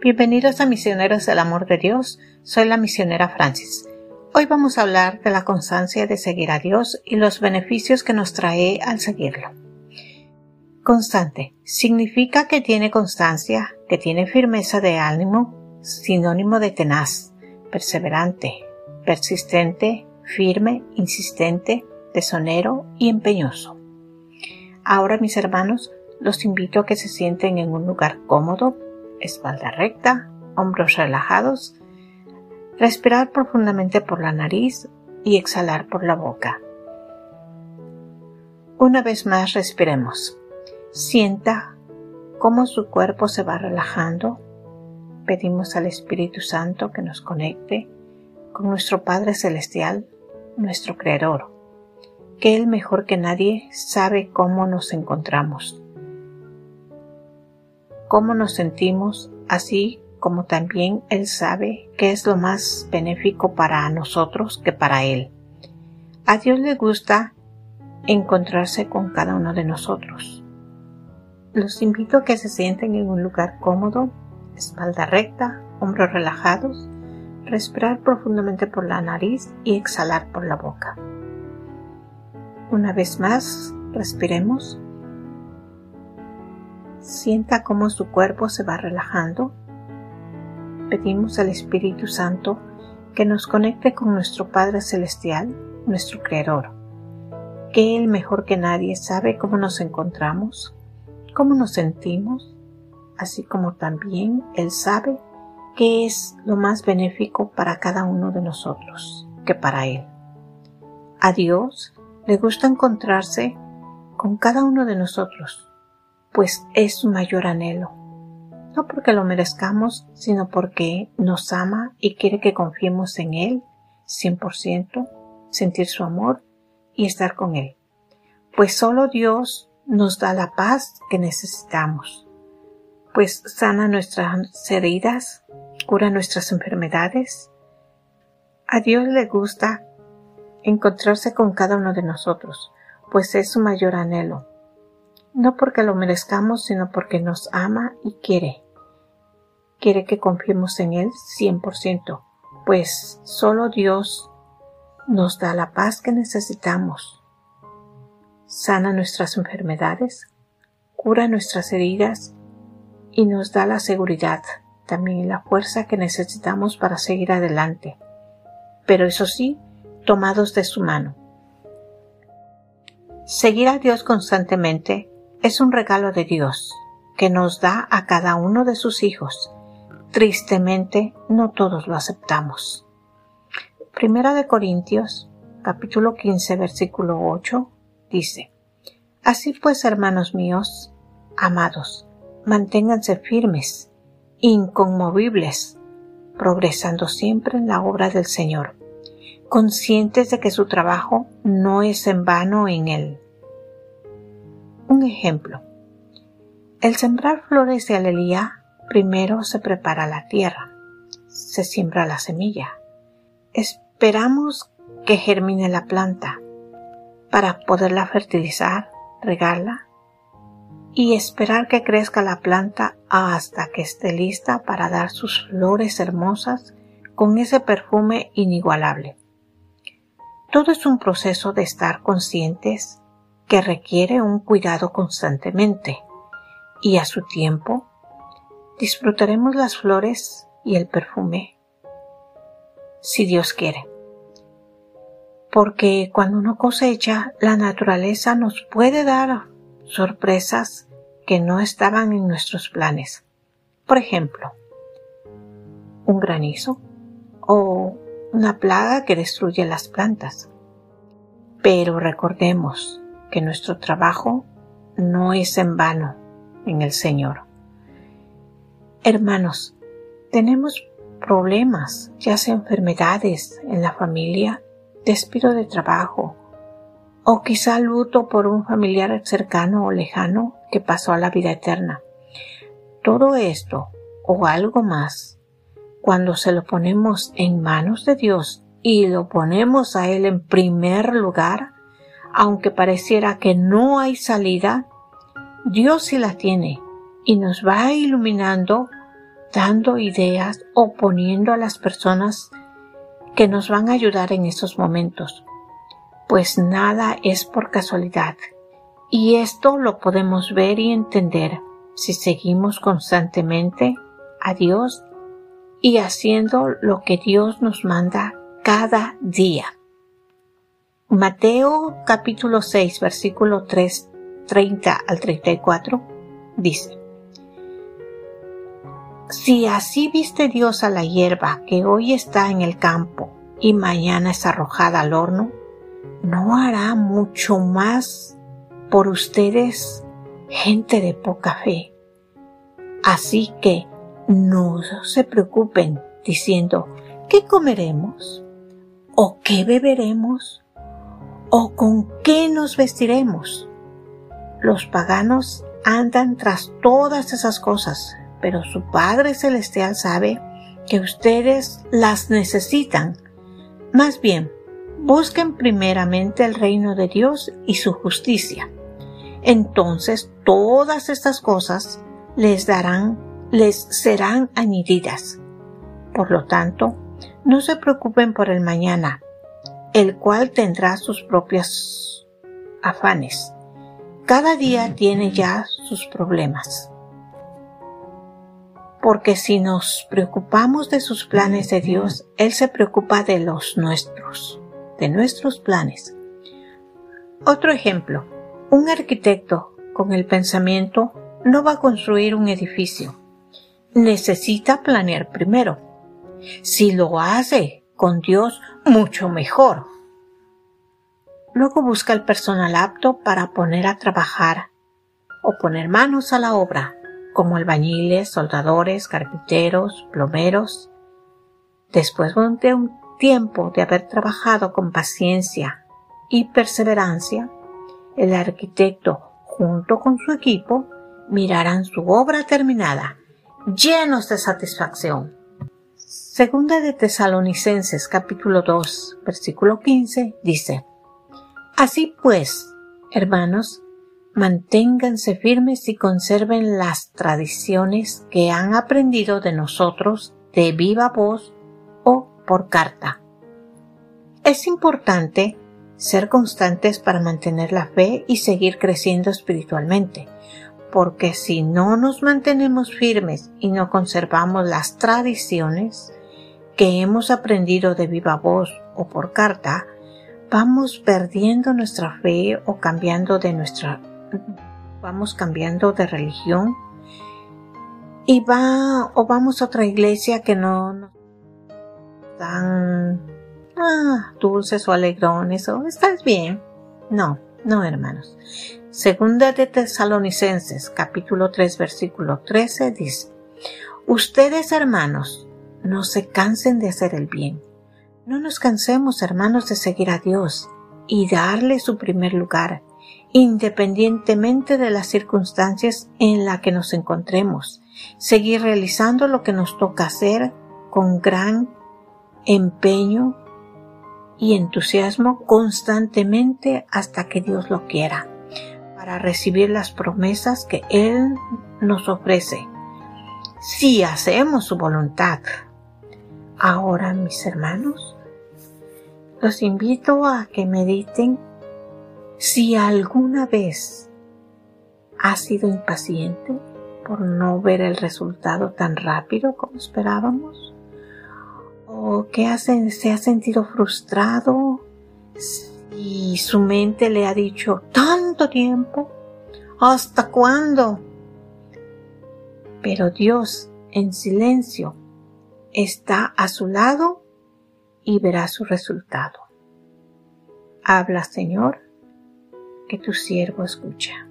Bienvenidos a Misioneros del Amor de Dios, soy la misionera Francis. Hoy vamos a hablar de la constancia de seguir a Dios y los beneficios que nos trae al seguirlo. Constante significa que tiene constancia, que tiene firmeza de ánimo, sinónimo de tenaz, perseverante, persistente, firme, insistente, deshonero y empeñoso. Ahora mis hermanos, los invito a que se sienten en un lugar cómodo espalda recta, hombros relajados, respirar profundamente por la nariz y exhalar por la boca. Una vez más respiremos. Sienta cómo su cuerpo se va relajando. Pedimos al Espíritu Santo que nos conecte con nuestro Padre Celestial, nuestro Creador, que Él mejor que nadie sabe cómo nos encontramos cómo nos sentimos, así como también Él sabe qué es lo más benéfico para nosotros que para Él. A Dios le gusta encontrarse con cada uno de nosotros. Los invito a que se sienten en un lugar cómodo, espalda recta, hombros relajados, respirar profundamente por la nariz y exhalar por la boca. Una vez más, respiremos Sienta cómo su cuerpo se va relajando. Pedimos al Espíritu Santo que nos conecte con nuestro Padre Celestial, nuestro Creador, que Él mejor que nadie sabe cómo nos encontramos, cómo nos sentimos, así como también Él sabe qué es lo más benéfico para cada uno de nosotros que para Él. A Dios le gusta encontrarse con cada uno de nosotros pues es su mayor anhelo. No porque lo merezcamos, sino porque nos ama y quiere que confiemos en Él 100%, sentir su amor y estar con Él. Pues solo Dios nos da la paz que necesitamos, pues sana nuestras heridas, cura nuestras enfermedades. A Dios le gusta encontrarse con cada uno de nosotros, pues es su mayor anhelo no porque lo merezcamos, sino porque nos ama y quiere. Quiere que confiemos en Él 100%, pues solo Dios nos da la paz que necesitamos. Sana nuestras enfermedades, cura nuestras heridas y nos da la seguridad, también la fuerza que necesitamos para seguir adelante. Pero eso sí, tomados de su mano. Seguir a Dios constantemente es un regalo de Dios que nos da a cada uno de sus hijos. Tristemente, no todos lo aceptamos. Primera de Corintios, capítulo 15, versículo 8, dice, Así pues, hermanos míos, amados, manténganse firmes, inconmovibles, progresando siempre en la obra del Señor, conscientes de que su trabajo no es en vano en Él un ejemplo. El sembrar flores de alelía, primero se prepara la tierra, se siembra la semilla. Esperamos que germine la planta para poderla fertilizar, regarla y esperar que crezca la planta hasta que esté lista para dar sus flores hermosas con ese perfume inigualable. Todo es un proceso de estar conscientes que requiere un cuidado constantemente y a su tiempo disfrutaremos las flores y el perfume si Dios quiere. Porque cuando uno cosecha, la naturaleza nos puede dar sorpresas que no estaban en nuestros planes. Por ejemplo, un granizo o una plaga que destruye las plantas. Pero recordemos que nuestro trabajo no es en vano en el Señor. Hermanos, tenemos problemas, ya sea enfermedades en la familia, despido de trabajo, o quizá luto por un familiar cercano o lejano que pasó a la vida eterna. Todo esto o algo más, cuando se lo ponemos en manos de Dios y lo ponemos a Él en primer lugar, aunque pareciera que no hay salida, Dios sí la tiene y nos va iluminando dando ideas o poniendo a las personas que nos van a ayudar en esos momentos, pues nada es por casualidad. Y esto lo podemos ver y entender si seguimos constantemente a Dios y haciendo lo que Dios nos manda cada día. Mateo capítulo 6 versículo 3, 30 al 34 dice, Si así viste Dios a la hierba que hoy está en el campo y mañana es arrojada al horno, ¿no hará mucho más por ustedes, gente de poca fe? Así que no se preocupen diciendo, ¿qué comeremos? ¿O qué beberemos? ¿O con qué nos vestiremos? Los paganos andan tras todas esas cosas, pero su Padre Celestial sabe que ustedes las necesitan. Más bien, busquen primeramente el reino de Dios y su justicia. Entonces todas estas cosas les darán les serán añadidas. Por lo tanto, no se preocupen por el mañana, el cual tendrá sus propios afanes. Cada día tiene ya sus problemas. Porque si nos preocupamos de sus planes de Dios, Él se preocupa de los nuestros, de nuestros planes. Otro ejemplo, un arquitecto con el pensamiento no va a construir un edificio, necesita planear primero. Si lo hace con Dios, mucho mejor. Luego busca el personal apto para poner a trabajar o poner manos a la obra, como albañiles, soldadores, carpinteros, plomeros. Después de un tiempo de haber trabajado con paciencia y perseverancia, el arquitecto junto con su equipo mirarán su obra terminada llenos de satisfacción. Segunda de Tesalonicenses capítulo 2 versículo 15 dice, Así pues, hermanos, manténganse firmes y conserven las tradiciones que han aprendido de nosotros de viva voz o por carta. Es importante ser constantes para mantener la fe y seguir creciendo espiritualmente porque si no nos mantenemos firmes y no conservamos las tradiciones que hemos aprendido de viva voz o por carta, vamos perdiendo nuestra fe o cambiando de nuestra vamos cambiando de religión y va o vamos a otra iglesia que no nos dan ah, dulces o alegrones o estás bien. No, no hermanos. Segunda de Tesalonicenses capítulo 3 versículo 13 dice, Ustedes hermanos, no se cansen de hacer el bien. No nos cansemos hermanos de seguir a Dios y darle su primer lugar, independientemente de las circunstancias en las que nos encontremos. Seguir realizando lo que nos toca hacer con gran empeño y entusiasmo constantemente hasta que Dios lo quiera para recibir las promesas que Él nos ofrece, si hacemos su voluntad. Ahora, mis hermanos, los invito a que mediten si alguna vez ha sido impaciente por no ver el resultado tan rápido como esperábamos, o que se ha sentido frustrado y su mente le ha dicho, ¿tanto tiempo? ¿Hasta cuándo? Pero Dios, en silencio, está a su lado y verá su resultado. Habla, Señor, que tu siervo escucha.